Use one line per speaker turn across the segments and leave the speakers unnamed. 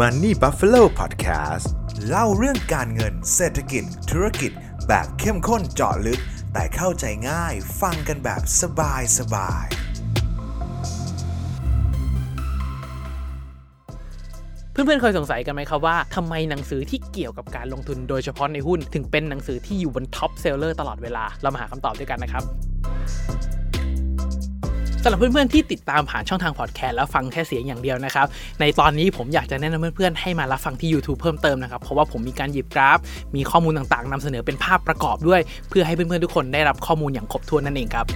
Money Buffalo Podcast เล่าเรื่องการเงินเศรษฐกิจ ธุรกิจ แบบเข้มข้นเจาะลึก แต่เข้าใจง่ายฟังกันแบบสบายสบาย
เพื่อนๆเคยสงสัยกันไหมครับว่าทำไมหนังสือที่เกี่ยวกับการลงทุนโดยเฉพาะในหุ้น ถึงเป็นหนังสือที่อยู่บน top seller ตลอดเวลา เรามาหาคำตอบด้วยกันนะครับำหรับเพื่อนๆที่ติดตามผ่านช่องทางพอดแคสต์แล้วฟังแค่เสียงอย่างเดียวนะครับ ในตอนนี้ผมอยากจะแนะนำเพื่อนๆให้มารับฟังที่ YouTube เพิ่มเติมนะครับ เพราะว่าผมมีการหยิบกราฟ มีข้อมูลต่างๆนำเสนอเป็นภาพประกอบด้วย เพื่อให้เพื่อนๆทุกคนได้รับข้อมูลอย่างครบถ้วนนั่นเองครับ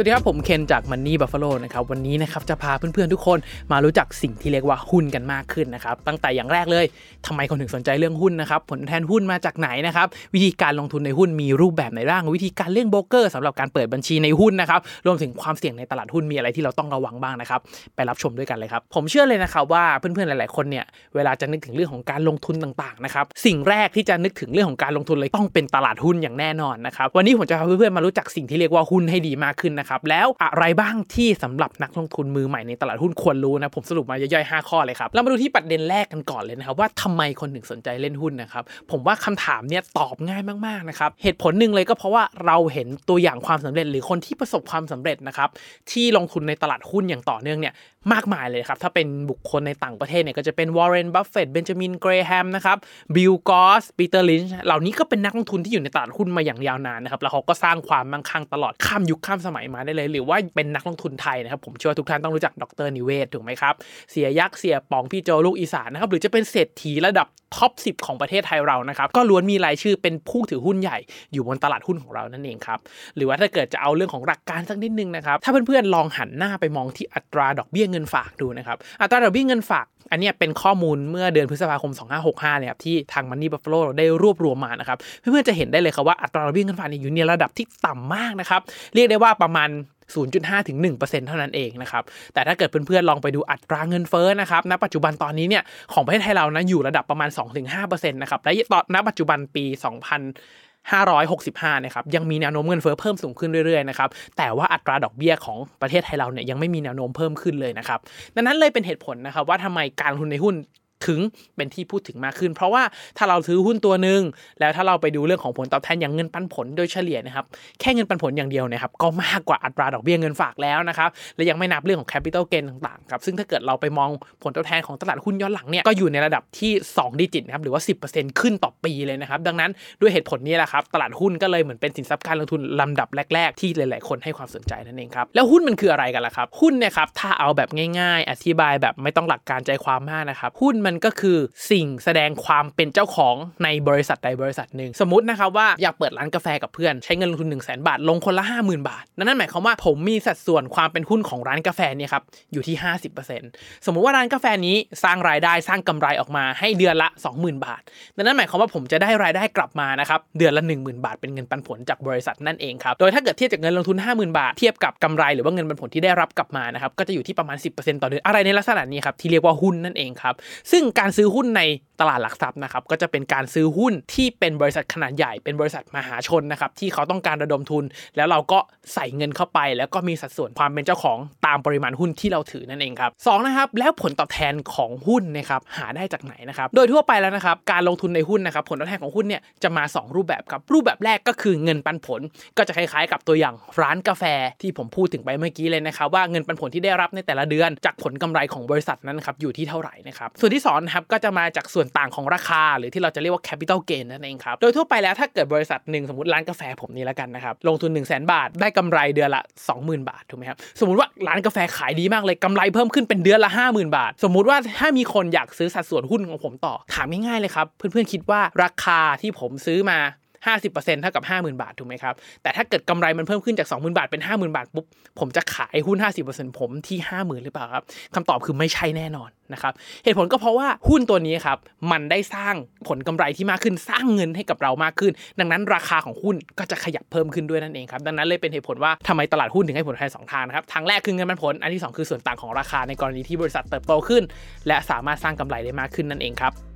วัสดีครับ ผมเคนจาก Money Buffalo นะครับวันนี้นะครับจะพาเพื่อนๆทุกคนมารู้จักสิ่งที่เรียกว่าหุ้นกันมากขึ้นนะครับตั้งแต่อย่างแรกเลยทำไมคนถึงสนใจเรื่องหุ้นนะครับผลแทนหุ้นมาจากไหนนะครับวิธีการลงทุนในหุ้นมีรูปแบบไหนบ้างวิธีการเลี่ยงโบรกเกอร์สำหรับการเปิดบัญชีในหุ้นนะครับรวมถึงความเสี่ยงในตลาดหุ้นมีอะไรที่เราต้องระวังบ้างนะครับไปรับชมด้วยกันเลยครับผมเชื่อเลยนะครับว่าเพื่อนๆหลายๆคนเนี่ยเวลาจะนึกถึงเรื่องของการลงทุนต่างๆนะครับสิ่งแรกที่จะนึกถึงเรื่องของการลงทุนเลยต้องเป็นตลาดหุ้นอย่างแน่นอนนะครับวันนี้ผมจะพาเพื่อนๆมารู้จักสิ่งที่เรียกว่าหุ้นให้ดีมากขึ้นนะครับแล้วอะไรบ้างที่สำหรับนักลงทุนมือใหม่ในตลาดหุ้นควรรู้นะผมสรุปมาย่อยๆ5ข้อเลยครับเรามาดูที่ประเด็นแรกกันก่อนเลยนะครับว่าทำไมคนถึงสนใจเล่นหุ้นนะครับผมว่าคำถามเนี่ยตอบง่ายมากๆนะครับเหตุผลหนึ่งเลยก็เพราะว่าเราเห็นตัวอย่างความสำเร็จหรือคนที่ประสบความสำเร็จนะครับที่ลงทุนในตลาดหุ้นอย่างต่อเนื่องเนี่ยมากมายเลยครับถ้าเป็นบุคคลในต่างประเทศเนี่ยก็จะเป็นวอร์เรนบัฟเฟตต์เบนจามินเกรแฮมนะครับบิลกรอสปีเตอร์ลินช์เหล่านี้ก็เป็นนักลงทุนที่อยู่ในตลาดหุ้นมาอย่างยาวนานนะครับแล้วเขาก็สร้างความมั่งคั่งตลอดข้ามยุคข้ามสมัยมาได้เลย หรือว่าเป็นนักลงทุนไทยนะครับ ผมเชื่อว่าทุกท่านต้องรู้จักดรนิเวศน์ถูกไหมครับ เสียยักษ์เสียปองพี่โจลูกอีสานนะครับหรือจะเป็นเศรษฐีระดับท็อป 10 ของประเทศไทยเรานะครับ ก็ล้วนมีรายชื่อเป็นผู้ถือหุ้นใหญ่อยู่บนตลาดหุ้นของเรานั่นเองครับ หรือว่าถ้าเกิดจะเอาเรื่องของหลักการสักนิดนึงนะครับ ถ้าเพื่อนๆลองหันหน้าไปมองที่อัตราดอกเบี้ยเงินฝากดูนะครับ อัตราดอกเบี้ยเงินฝากอันนี้เป็นข้อมูลเมื่อเดือนพฤษภาคม 2565เนี่ยครับที่ทาง Money Buffalo ได้รวบรวมมานะครับ เพื่อนๆจะเห็นได้เลยครับว่าอัตราดอกเบี้ยเงินฝาเนี่ยอยู่ในระดับที่ต่ำมากนะครับ เรียกได้ว่าประมาณ0.5ถึง1%เท่านั้นเองนะครับ แต่ถ้าเกิดเพื่อนๆ ลองไปดูอัตราเงินเฟ้อนะครับณปัจจุบันตอนนี้เนี่ยของประเทศไทยเรานะอยู่ระดับประมาณ 2-5%นะครับ และตอนณปัจจุบันปี 565นะครับยังมีแนวโน้มเงินเฟ้อเพิ่มสูงขึ้นเรื่อยๆนะครับแต่ว่าอัตราดอกเบี้ยของประเทศไทยเราเนี่ยยังไม่มีแนวโน้มเพิ่มขึ้นเลยนะครับดังนั้นเลยเป็นเหตุผลนะครับว่าทำไมการลงทุนในหุ้น ถึงเป็นที่พูดถึงมากขึ้น เพราะว่าถ้าเราซื้อหุ้นตัวหนึ่งแล้วถ้าเราไปดูเรื่องของผลตอบแทนอย่างเงินปันผลโดยเฉลี่ยนะครับแค่เงินปันผลอย่างเดียวนะครับก็มากกว่าอัตราดอกเบี้ยเงินฝากแล้วนะครับและยังไม่นับเรื่องของแคปิตอลเกนต่างๆครับซึ่งถ้าเกิดเราไปมองผลตอบแทนของตลาดหุ้นย้อนหลังเนี่ยก็อยู่ในระดับที่ 2 ดิจิตนะครับหรือว่า 10%ขึ้นต่อปีเลยนะครับดังนั้นด้วยเหตุผลนี้แหละครับตลาดหุ้นก็เลยเหมือนเป็นสินทรัพย์การลงทุนลำดับแรก ๆ ที่หลาย ๆ คนให้ความสนใจนั่นเองครับแล้วหุ้นมันคืออะไรกันล่ะครับหุ้นเนี่ยครับถ้าเอาแบบง่าย ๆ อธิบายแบบไม่ต้องหลักการใจความมากนะครับหุ้นมันก็คือสิ่งแสดงความเป็นเจ้าของในบริษัทใดบริษัทหนึ่งสมมตินะครับว่าอยากเปิดร้านกาแฟกับเพื่อนใช้เงินลงทุน 1 0 0 0 0แบาท ลงคนละ 50,000 บาท นั่นหมายความว่าผมมีสัดส่วนความเป็นหุ้นของร้านกาแฟเนี่ยครับอยู่ที่ 50%สมมุติว่าร้านกาแฟนี้สร้างรายได้สร้างกำไรออกมาให้เดือนละ 20,000 บาท นั่นหมายความว่าผมจะได้รายได้กลับมานะครับเดือนละ 10,000 บาท เป็นเงินปันผลจากบริษัทนั่นเองครับโดยถ้าเกิดเทียบจากเงินลงทุน 50,000 บาทเทียบกับกำไรหรือว่าเงินปันผลที่ได้รับกลับมานะครับก็จะอยู่ที่ประมาณ 10%ต่อเดือนอะไรในลักษณะนี้ครับที่เรียกว่าหุ้นนั่นเองครับซึ่งงการซื้อหุ้นใน ตลาดหลักทรัพย์นะครับก็จะเป็นการซื้อหุ้นที่เป็นบริษัทขนาดใหญ่เป็นบริษัทมหาชนนะครับที่เขาต้องการระดมทุน แล้วเราก็ใส่เงินเข้าไป แล้วก็มีสัดส่วนความเป็นเจ้าของตามปริมาณหุ้นที่เราถือนั่นเองครับสองนะครับแล้วผลตอบแทนของหุ้นนะครับหาได้จากไหนนะครับโดยทั่วไปแล้วนะครับการลงทุนในหุ้นนะครับผลตอบแทนของหุ้นเนี่ยจะมา 2 รูปแบบครับรูปแบบแรกก็คือเงินปันผล ก็จะคล้ายๆ กับตัวอย่างร้านกาแฟที่ผมพูดถึงไปเมื่อกี้เลยนะครับว่าเงินปันผลที่ได้รับในแต่ละเดือน จากผลกำไรของบริษัทนั้นครับอยู่ที่เท่าไหร่นะครับส่วนที่2นะครับก็จะมาจากส่วนต่างของราคา หรือที่เราจะเรียกว่า capital gain นั่นเองครับ โดยทั่วไปแล้วถ้าเกิดบริษัทหนึ่งสมมติร้านกาแฟผมนี่แล้วกันนะครับ ลงทุน 1 0 0 0 0แบาท ได้กำไรเดือนละ 20,000 บาท ถูกไหมครับ สมมติว่าร้านกาแฟขายดีมากเลยกำไรเพิ่มขึ้นเป็นเดือนละ 50,000 บาท สมมุติว่าถ้ามีคนอยากซื้อสัดส่วนหุ้นของผมต่อถามง่ายๆเลยครับเพื่อนๆคิดว่าราคาที่ผมซื้อมา 50%เท่ากับ 50,000 บาทถูกไหมครับ แต่ถ้าเกิดกำไรมันเพิ่มขึ้นจาก 20,000 บาทเป็น 50,000 บาทปุ๊บผมจะขายหุ้น 50%ผมที่ 50,000 หรือเปล่าครับคำตอบคือไม่ใช่แน่นอนนะครับเหตุผลก็เพราะว่าหุ้นตัวนี้ครับมันได้สร้างผลกำไรที่มากขึ้นสร้างเงินให้กับเรามากขึ้น ดังนั้นราคาของหุ้นก็จะขยับเพิ่มขึ้นด้วยนั่นเองครับดังนั้นเลยเป็นเหตุผลว่าทำไมตลาดหุ้นถึงให้ผลแทนสองทางนะครับทางแรกคือเงินปันผลอันที่ 2 คือส่วนต่างของราคาในกรณีที่บริษัทเติบโตขึ้น และสามารถสร้างกำไรได้มากขึ้นนั่นเองครับ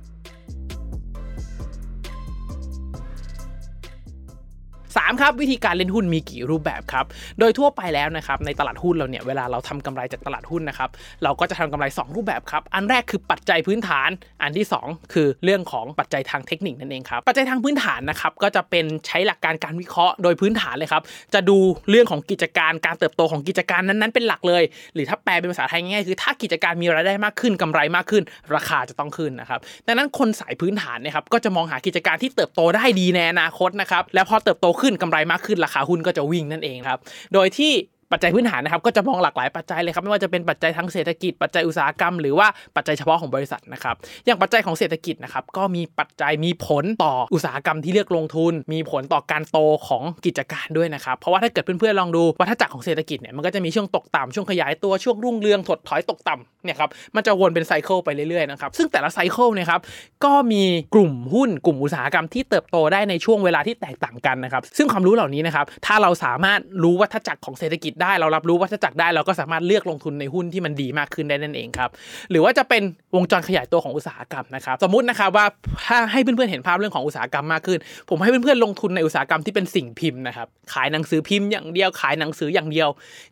3ครับวิธีการเล่นหุ้นมีกี่รูปแบบครับโดยทั่วไปแล้วนะครับในตลาดหุ้นเราเนี่ยเวลาเราทำกำไรจากตลาดหุ้นนะครับเราก็จะทำกำไร 2 รูปแบบครับอันแรกคือปัจจัยพื้นฐาน อันที่ 2 คือเรื่องของปัจจัยทางเทคนิคนั่นเองครับปัจจัยทางพื้นฐานนะครับก็จะเป็นใช้หลักการการวิเคราะห์โดยพื้นฐานเลยครับจะดูเรื่องของกิจการการเติบโตของกิจการนั้นๆเป็นหลักเลย หรือถ้าแปลเป็นภาษาไทยง่ายๆคือ ถ้ากิจการมีรายได้มากขึ้นกำไรมากขึ้น ราคาจะต้องขึ้นนะครับดังนั้นคนสายพื้นฐานนะครับก็จะมองหากิจการที่เติบโตได้ดีในอนาคตนะครับแล้วพอเติบโตขึ้นกำไรมากขึ้นราคาหุ้นก็จะวิ่งนั่นเองครับ โดยที่ ปัจจัยพื้นฐานนะครับก็จะมองหลากหลายปัจจัยเลยครับไม่ว่าจะเป็นปัจจัยทางเศรษฐกิจปัจจัยอุตสาหกรรมหรือว่าปัจจัยเฉพาะของบริษัทนะครับอย่างปัจจัยของเศรษฐกิจนะครับก็มีปัจจัยมีผลต่ออุตสาหกรรมที่เลือกลงทุน มีผลต่อการโตของกิจการด้วยนะครับเพราะว่าถ้าเกิดเพื่อนๆลองดูวัฏจักรของเศรษฐกิจเนี่ยมันก็จะมีช่วงตกต่ำช่วงขยายตัวช่วงรุ่งเรืองถดถอยตกต่ำเนี่ยครับมันจะวนเป็นไซเคิลไปเรื่อยๆนะครับซึ่งแต่ละไซเคิลเนี่ยครับก็มีกลุ่มหุ้นกลุ่มอุตสาหกรรมที่เติบโตได้ในช่วงเวลาที่แตกต่างกันนะครับซึ่งความรู้เหล่านี้นะครับถ้าเราสามารถรู้วัฏจักรของเศรษฐกิจได้เรารับรู้วัฏจักรได้เราก็สามารถเลือกลงทุนในหุ้นที่มันดีมากขึ้นได้นั่นเองครับหรือว่าจะเป็นวงจรขยายตัวของอุตสาหกรรมนะครับสมมุตินะครับว่าถ้าให้เพื่อนๆเห็นภาพเรื่องของอุตสาหกรรมมากขึ้น ผมให้เพื่อนๆลงทุนในอุตสาหกรรมที่เป็นสิ่งพิมพ์นะครับขายหนังสือพิมพ์อย่างเดียวขายหนังสืออย่างเดียว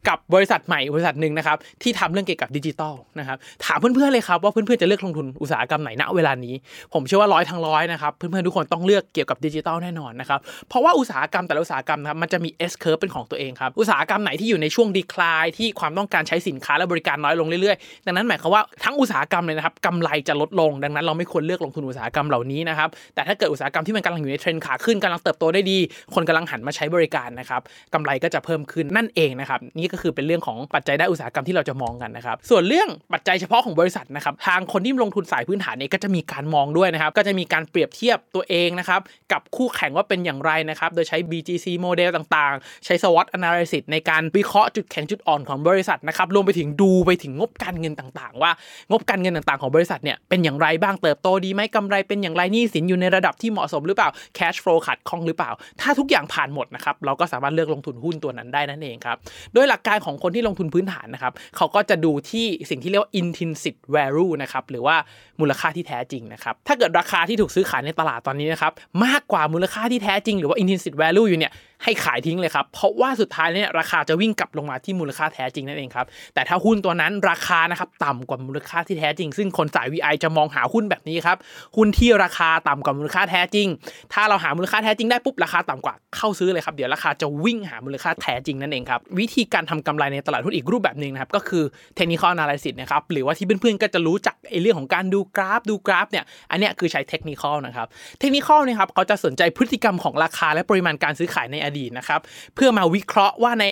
กับบริษัทใหม่บริษัทหนึ่งนะครับที่ทำเรื่องเกี่ยวกับดิจิตอลนะครับถามเพื่อนๆเลยครับว่าเพื่อนๆจะเลือกลงทุนอุตสาหกรรมไหนณเวลานี้ ผมเชื่อว่าร้อยทั้งร้อยนะครับเพื่อนๆทุกคนต้องเลือกเกี่ยวกับดิจิตอลแน่นอนนะครับเพราะว่าอุตสาหกรรมแต่ละอุตสาหกรรมนะครับมันจะมี S curve เป็นของตัวเองครับอุตสาหกรรมไหนที่อยู่ในช่วง decline ที่ความต้องการใช้สินค้าและบริการน้อยลงเรื่อยๆ ดังนั้นหมายความว่าทั้งอุตสาหกรรมเลยนะครับกำไรจะลดลง ดังนั้นเราไม่ควรเลือกลงทุนอุตสาหกรรมเหล่านี้นะครับแต่ถ้าเกิดอุตสาหกรรมที่มันกำลังอยู่ในเทรนด์ขาขึ้นกำลังเติบโตได้ดี คนกำลังหันมาใช้บริการนะครับกำไรก็จะเพิ่มขึ้นนั่นเองนะครับนี่ก็คือเป็นเรื่องของปัจจัยด้านอุตสาหกรรมที่เราจะมองกันนะครับส่วนเรื่องปัจจัยเฉพาะของบริษัทนะครับทางคนที่ลงทุนสายพื้นฐานเนี่ยก็จะมีการมองด้วยนะครับก็จะมีการเปรียบเทียบตัวเองนะครับกับคู่แข่งว่าเป็นอย่างไรนะครับโดยใช้ BGC โมเดลต่างๆ ใช้ SWOT analysis ในการวิเคราะห์จุดแข็งจุดอ่อนของบริษัทนะครับรวมไปถึงดูไปถึงงบการเงินต่างๆ ว่างบการเงินต่างๆ ของบริษัทเนี่ยเป็นอย่างไรบ้างเติบโตดีไหมกำไรเป็นอย่างไรหนี้สินอยู่ในระดับที่เหมาะสมหรือเปล่า cash flow ขัดข้องหรือเปล่า ถ้าทุกอย่างผ่านหมดนะครับเราก็สามารถเลือกลงทุนหุ้นตัวนั้นได้นั่นเองครับโดยหลักการของคนที่ลงทุนพื้นฐานนะครับเขาก็จะดูที่สิ่งที่เรียกว่า intrinsic value นะครับหรือว่ามูลค่าที่แท้จริงนะครับถ้าเกิดราคาที่ถูกซื้อขายในตลาดตอนนี้นะครับมากกว่ามูลค่าที่แท้จริงหรือว่า intrinsic value อยู่เนี่ย ให้ขายทิ้งเลยครับ เพราะว่าสุดท้ายเนี่ยราคาจะวิ่งกลับลงมาที่มูลค่าแท้จริงนั่นเองครับ แต่ถ้าหุ้นตัวนั้นราคานะครับต่ำกว่ามูลค่าที่แท้จริง ซึ่งคนสาย VI จะมองหาหุ้นแบบนี้ครับ หุ้นที่ราคาต่ำกว่ามูลค่าแท้จริง ถ้าเราหามูลค่าแท้จริงได้ปุ๊บราคาต่ำกว่าเข้าซื้อเลยครับเดี๋ยวราคาจะวิ่งหามูลค่าแท้จริงนั่นเองครับวิธีการทำกำไรในตลาดหุ้นอีกรูปแบบหนึ่งนะครับก็คือ technical analysis นะครับหรือว่าที่เพื่อนๆก็จะรู้จักไอ้เรื่องของการดูกราฟดูกราฟเนี่ยอันนี้คือใช้ technical นะครับ technical นะครับเขาจะสนใจพฤติกรรมของราคาและปริมาณการซื้อขายในอดีตนะครับ เพื่อมาวิเคราะห์ว่าใน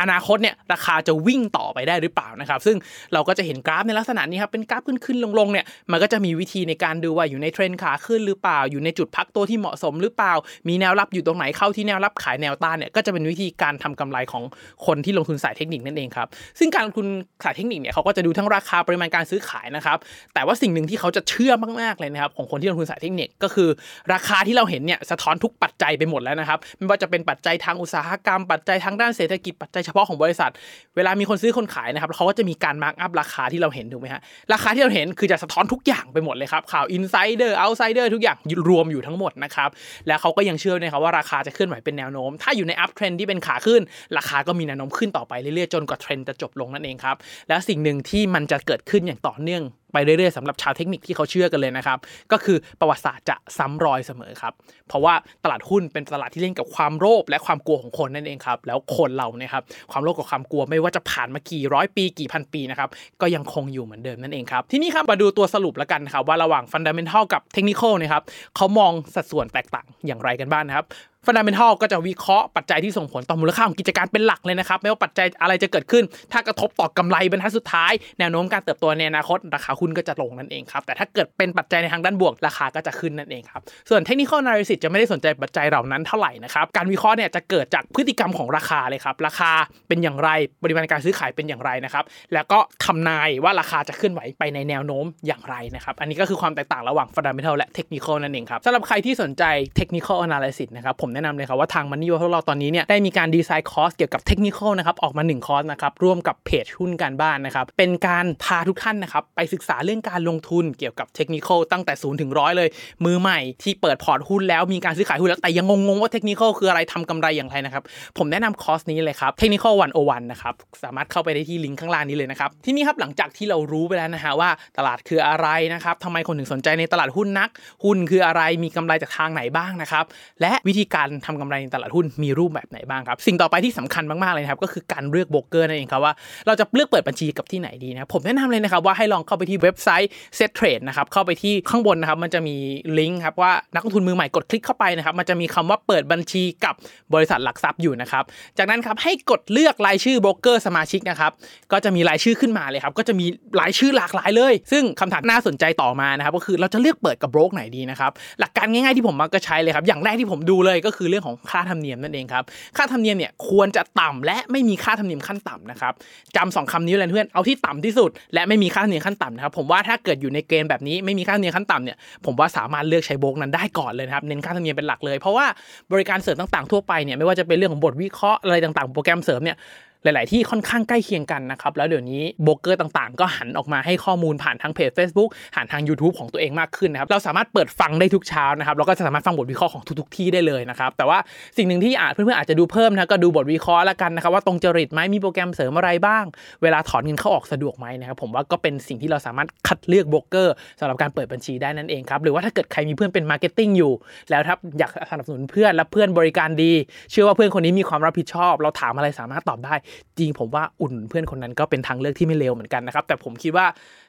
อนาคตเนี่ยราคาจะวิ่งต่อไปได้หรือเปล่านะครับ ซึ่งเราก็จะเห็นกราฟในลักษณะนี้ครับเป็นกราฟขึ้นขึ้นลงลงเนี่ยมันก็จะมีวิธีในการดูว่าอยู่ในเทรนขาขึ้นหรือเปล่า อยู่ในจุดพักตัวที่เหมาะสมหรือเปล่า มีแนวรับอยู่ตรงไหนเข้าที่แนวรับขายแนวต้านเนี่ยก็จะเป็นวิธีการทำกำไรของคนที่ลงทุนสายเทคนิคนั่นเองครับซึ่งการลงทุนสายเทคนิคเนี่ยเขาก็จะดูทั้งราคาปริมาณการซื้อขายนะครับแต่ว่าสิ่งหนึ่งที่เขาจะเชื่อมากๆเลยนะครับของคนที่ลงทุนสายเทคนิคก็คือ ราคาที่เราเห็นเนี่ยสะท้อนทุกปัจจัยไปหมดแล้วนะครับไม่ว่าจะเป็นปัจจัยทางอุตสาหกรรมปัจจัยทางด้านเศรษฐกิจปัจจัยเฉพาะของบริษัท เวลามีคนซื้อคนขายนะครับเขาก็จะมีการ mark up ราคาที่เราเห็นถูกไหมฮะราคาที่เราเห็นคือจะสะท้อนทุกอย่างไปหมดเลยครับข่าว insider outsider ทุกอย่างรวมอยู่ทั้งหมดนะครับแล้วเขาก็ยังเชื่อนะครับว่าราคาจะเคลื่อนไหวเป็นแนวโน้ม ถ้าอยู่ใน uptrend ที่เป็นขาขึ้น ราคาก็มีแนวโน้มขึ้นต่อไปเรื่อยๆจนกว่าเทรนจะจบลงนั่นเองครับแล้วสิ่งหนึ่งที่มันจะเกิดขึ้นอย่างต่อเนื่อง ไปเรื่อยๆสำหรับชาวเทคนิคที่เขาเชื่อกันเลยนะครับ ก็คือประวัติศาสตร์จะซ้ำรอยเสมอครับ เพราะว่าตลาดหุ้นเป็นตลาดที่เล่นกับความโลภและความกลัวของคนนั่นเองครับ แล้วคนเราเนี่ยครับความโลภกับความกลัวไม่ว่าจะผ่านมากี่ร้อยปีกี่พันปีนะครับก็ยังคงอยู่เหมือนเดิมนั่นเองครับ ที่นี่ครับมาดูตัวสรุปแล้วกันครับว่าระหว่าง fundamental กับเทคนิคนะครับเขามองสัดส่วนแตกต่างอย่างไรกันบ้างนะครับ fundamental ก็จะวิเคราะห์ปัจจัยที่ส่งผลต่อมูลค่าของกิจการเป็นหลักเลยนะครับไม่ว่าปัจจัยอะไรจะเกิดขึ้น ถ้ากระทบต่อกำไรบรรทัดสุดท้ายแนวโน้มการเติบโตในอนาคตราคาหุ้นก็จะลงนั่นเองครับแต่ถ้าเกิดเป็นปัจจัยในทางด้านบวกราคาก็จะขึ้นนั่นเองครับส่วน technical analyst จะไม่ได้สนใจปัจจัยเหล่านั้นเท่าไหร่นะครับการวิเคราะห์เนี่ยจะเกิดจากพฤติกรรมของราคาเลยครับราคาเป็นอย่างไรปริมาณการซื้อขายเป็นอย่างไรนะครับแล้วก็ทำนายว่าราคาจะเคลื่อนไหวไปในแนวโน้มอย่างไรนะครับอันนี้ก็คือความแตกต่างระหว่าง fundamental และ technical นั่นเองครับสำหรับใครที่สนใจ technical analysis นะครับผมแนะนำเลยครับว่าทาง Money Buffalo ตอนนี้เนี่ยได้มีการดีไซน์คอร์สเกี่ยวกับเทคนิคนะครับออกมา1คอร์สนะครับร่วมกับเพจหุ้นการบ้านนะครับเป็นการพาทุกท่านนะครับไปศึกษาเรื่องการลงทุนเกี่ยวกับเทคนิคตั้งแต่ศูนย์ถึงร้อยเลย มือใหม่ที่เปิดพอร์ตหุ้นแล้วมีการซื้อขายหุ้นแล้วแต่ยังงงๆว่าเทคนิคคืออะไรทำกำไรอย่างไรนะครับผมแนะนำคอร์สนี้เลยครับเทคนิค one o one นะครับสามารถเข้าไปได้ที่ลิงก์ข้างล่างนี้เลยนะครับที่นี้ครับหลังจากที่เรารู้ไปแล้วนะฮะว่าตลาดคืออะไรนะครับทำไมคนถึงสนใจในตลาดหุ้นนัก หุ้นคืออะไรมีกำไรจากทางไหนบ้างนะครับและวิธีการการทำกำไรในตลาดหุ้นมีรูปแบบไหนบ้างครับ สิ่งต่อไปที่สำคัญมากๆเลยนะครับ ก็คือการเลือกโบรกเกอร์นั่นเองครับว่าเราจะเลือกเปิดบัญชีกับที่ไหนดีนะผมแนะนำเลยนะครับว่าให้ลองเข้าไปที่เว็บไซต์ Set Trade นะครับเข้าไปที่ข้างบนนะครับมันจะมีลิงก์ครับว่านักลงทุนมือใหม่กดคลิกเข้าไปนะครับมันจะมีคำว่าเปิดบัญชีกับบริษัทหลักทรัพย์อยู่นะครับจากนั้นครับให้กดเลือกรายชื่อโบรกเกอร์สมาชิกนะครับก็จะมีรายชื่อขึ้นมาเลยครับก็จะมีรายชื่อหลากหลายเลย ซึ่งคำถามน่าสนใจต่อมานะครับก็คือเราจะเลือกเปิดกับโบรกไหนดีนะครับหลักการง่ายๆที่ผมมักจะใช้เลยครับอย่างแรกที่ผมดูเลยก็คือเรื่องของค่าธรรมเนียมนั่นเองครับค่าธรรมเนียมเนี่ยควรจะต่ำและไม่มีค่าธรรมเนียมขั้นต่ำนะครับจำสองคำนี้เลยเพื่อนเอาที่ต่ำที่สุด และไม่มีค่าธรรมเนียมขั้นต่ำนะครับผมว่าถ้าเกิดอยู่ในเกณฑ์แบบนี้ไม่มีค่าธรรมเนียมขั้นต่ำเนี่ยผมว่าสามารถเลือกใช้โบกนั้นได้ก่อนเลยครับเน้นค่าธรรมเนียมเป็นหลักเลย เพราะว่าบริการเสริมต่างๆทั่วไปเนี่ยไม่ว่าจะเป็นเรื่องของบทวิเคราะห์อะไรต่างๆ โปรแกรมเสริมเนี่ย หลาย ๆ ที่ค่อนข้างใกล้เคียงกันนะครับ แล้วเดี๋ยวนี้โบรกเกอร์ต่าง ๆ ก็หันออกมาให้ข้อมูลผ่านทางเพจ Facebook ผ่านทาง YouTube ของตัวเองมากขึ้นนะครับ เราสามารถเปิดฟังได้ทุกเช้านะครับเราก็จะสามารถฟังบทวิเคราะห์ของทุก ๆ ที่ได้เลยนะครับ แต่ว่าสิ่งหนึ่งที่อาจเพื่อน ๆ อาจจะดูเพิ่มนะ ก็ดูบทวิเคราะห์ละกันนะครับว่าตรงจริตไหมมีโปรแกรมเสริมอะไรบ้าง เวลาถอนเงินเข้าออกสะดวกไหมนะครับ ผมว่าก็เป็นสิ่งที่เราสามารถคัดเลือกโบรกเกอร์สำหรับการเปิดบัญชีได้นั่นเองครับ หรือว่าถ้าเกิดใครมีเพื่อนเป็น marketing อยู่ แล้วถ้าอยากสนับสนุนเพื่อนและเพื่อนบริการดี เชื่อว่าเพื่อนคนนี้มีความรับผิดชอบ เราถามอะไรสามารถตอบได้จริงผมว่าอุดหนุนเพื่อนคนนั้นก็เป็นทางเลือกที่ไม่เลวเหมือนกันนะครับแต่ผมคิดว่า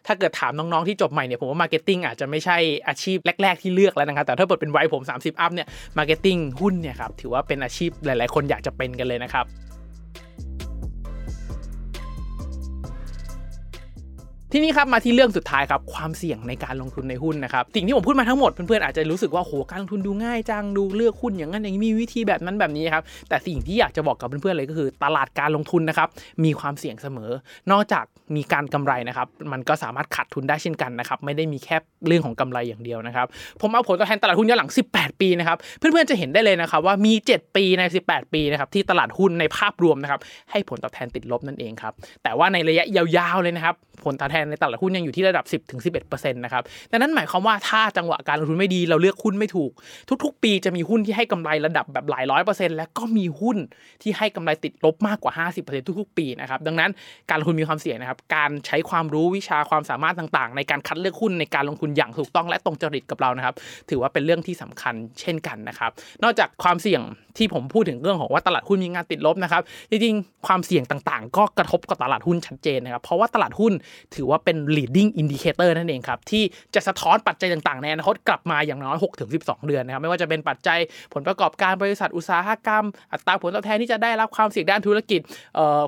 ถ้าเกิดถามน้องๆที่จบใหม่เนี่ยผมว่า marketing อาจจะไม่ใช่อาชีพแรก ๆที่เลือกแล้วนะครับแต่ถ้าเกิดเป็นวัยผม 30 up เนี่ย marketing หุ้นเนี่ยครับถือว่าเป็นอาชีพหลาย ๆ คนอยากจะเป็นกันเลยนะครับ ทีนี้ครับมาที่เรื่องสุดท้ายครับความเสี่ยงในการลงทุนในหุ้นนะครับสิ่งที่ผมพูดมาทั้งหมดเพื่อนๆอาจจะรู้สึกว่าโหการลงทุนดูง่ายจังดูเลือกหุ้นอย่างนั้นอย่างนี้มีวิธีแบบนั้นแบบนี้ครับแต่สิ่งที่อยากจะบอกกับเพื่อนๆเลยก็คือ ตลาดการลงทุนนะครับมีความเสี่ยงเสมอ นอกจากมีการกำไรนะครับมันก็สามารถขาดทุนได้เช่นกันนะครับไม่ได้มีแค่เรื่องของกำไรอย่างเดียวนะครับผมเอาผลตอบแทนตลาดหุ้นย้อนหลัง 18 ปีนะครับเพื่อนๆจะเห็นได้เลยนะครับว่ามี 7 ปีใน 18 ปีนะครับที่ตลาดหุ้นในภาพรวมนะครับให้ผลตอบแทนติดลบนั่นเองครับแต่ว่าในระยะยาวๆเลยนะครับผลตอบแทนในตลาดหุ้นยังอยู่ที่ระดับ 10-11%นะครับดังนั้นหมายความว่าถ้าจังหวะการลงทุนไม่ดีเราเลือกหุ้นไม่ถูก ทุก ๆ ปีจะมีหุ้นที่ให้กำไรระดับแบบหลายร้อยเปอร์เซ็นต์และก็มีหุ้นที่ให้กำไรติดลบมากกว่า 50%ทุกๆ ปีนะครับดังนั้นการลงทุนมีความเสี่ยงนะครับการใช้ความรู้วิชาความสามารถต่างๆ ในการคัดเลือกหุ้นในการลงทุนอย่างถูกต้องและตรงจริตกับเรานะครับถือว่าเป็นเรื่องที่สำคัญเช่นกันนะครับนอกจากความเสี่ยงที่ผมพูดถึงเรื่องของว่าตลาดหุ้นมีงานติดลบนะครับจริงๆความเสี่ยงต่างๆ ก็กระทบกับตลาดหุ้นชัดเจนนะครับเพราะว่าตลาดหุ้นถือว่าเป็น leading indicator นั่นเองครับ ที่จะสะท้อนปัจจัยต่างๆ ในอนาคตกลับมาอย่างน้อย 6-12 เดือนนะครับ ไม่ว่าจะเป็นปัจจัยผลประกอบการบริษัทอุตสาหกรรม อัตราผลตอบแทนที่จะได้รับความเสี่ยงด้านธุรกิจ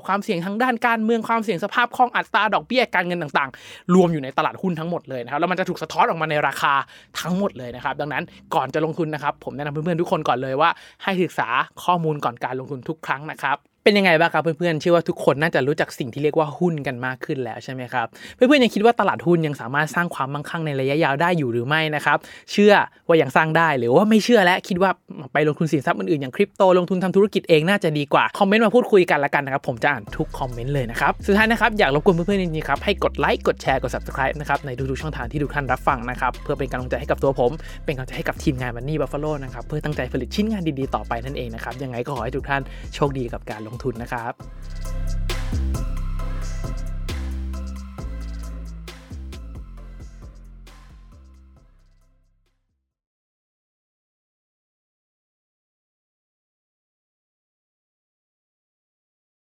ความเสี่ยงทางด้านการเมืองความเสี่ยงสภาพคล่องอัตราดอกเบี้ยการเงินต่างๆ รวมอยู่ในตลาดหุ้นทั้งหมดเลยนะครับแล้วมันจะถูกสะท้อนออกมาในราคาทั้งหมดเลยนะครับดังนั้นก่อนจะลงทุนนะครับผมแนะนำเพื่อนๆทุกคนก่อนเลยว่าให้ศึกษาข้อมูลก่อนการลงทุนทุกครั้งนะครับ เป็นยังไงบ้างครับเพื่อนๆเชื่อว่าทุกคนน่าจะรู้จักสิ่งที่เรียกว่าหุ้นกันมากขึ้นแล้วใช่ไหมครับเพื่อนๆยังคิดว่าตลาดหุ้นยังสามารถสร้างความมั่งคั่งในระยะยาวได้อยู่หรือไม่นะครับเชื่อว่ายังสร้างได้หรือว่าไม่เชื่อและคิดว่าไปลงทุนสินทรัพย์อื่นๆอย่างคริปโตลงทุนทำธุรกิจเองน่าจะดีกว่าคอมเมนต์มาพูดคุยกันละกันนะครับผมจะอ่านทุกคอมเมนต์เลยนะครับสุดท้ายนะครับอยากรบกวนเพื่อนๆจริงๆครับให้กดไลค์กดแชร์กด subscribe นะครับในทุกๆช่องทางที่ทุกท่านรับฟังนะครับเพื่อเป็นกำลังใจให้กับตัวผม เป็นกำลังใจให้กับทีมงานมันนี่บัฟฟาโลนะครับเพื่อตั้งใจผลิตชิ้นงานดีๆต่อไปนั่นเองนะครับยังไงก็ขอให้ทุกท่านโชคดีกับการลงทุนนะครับ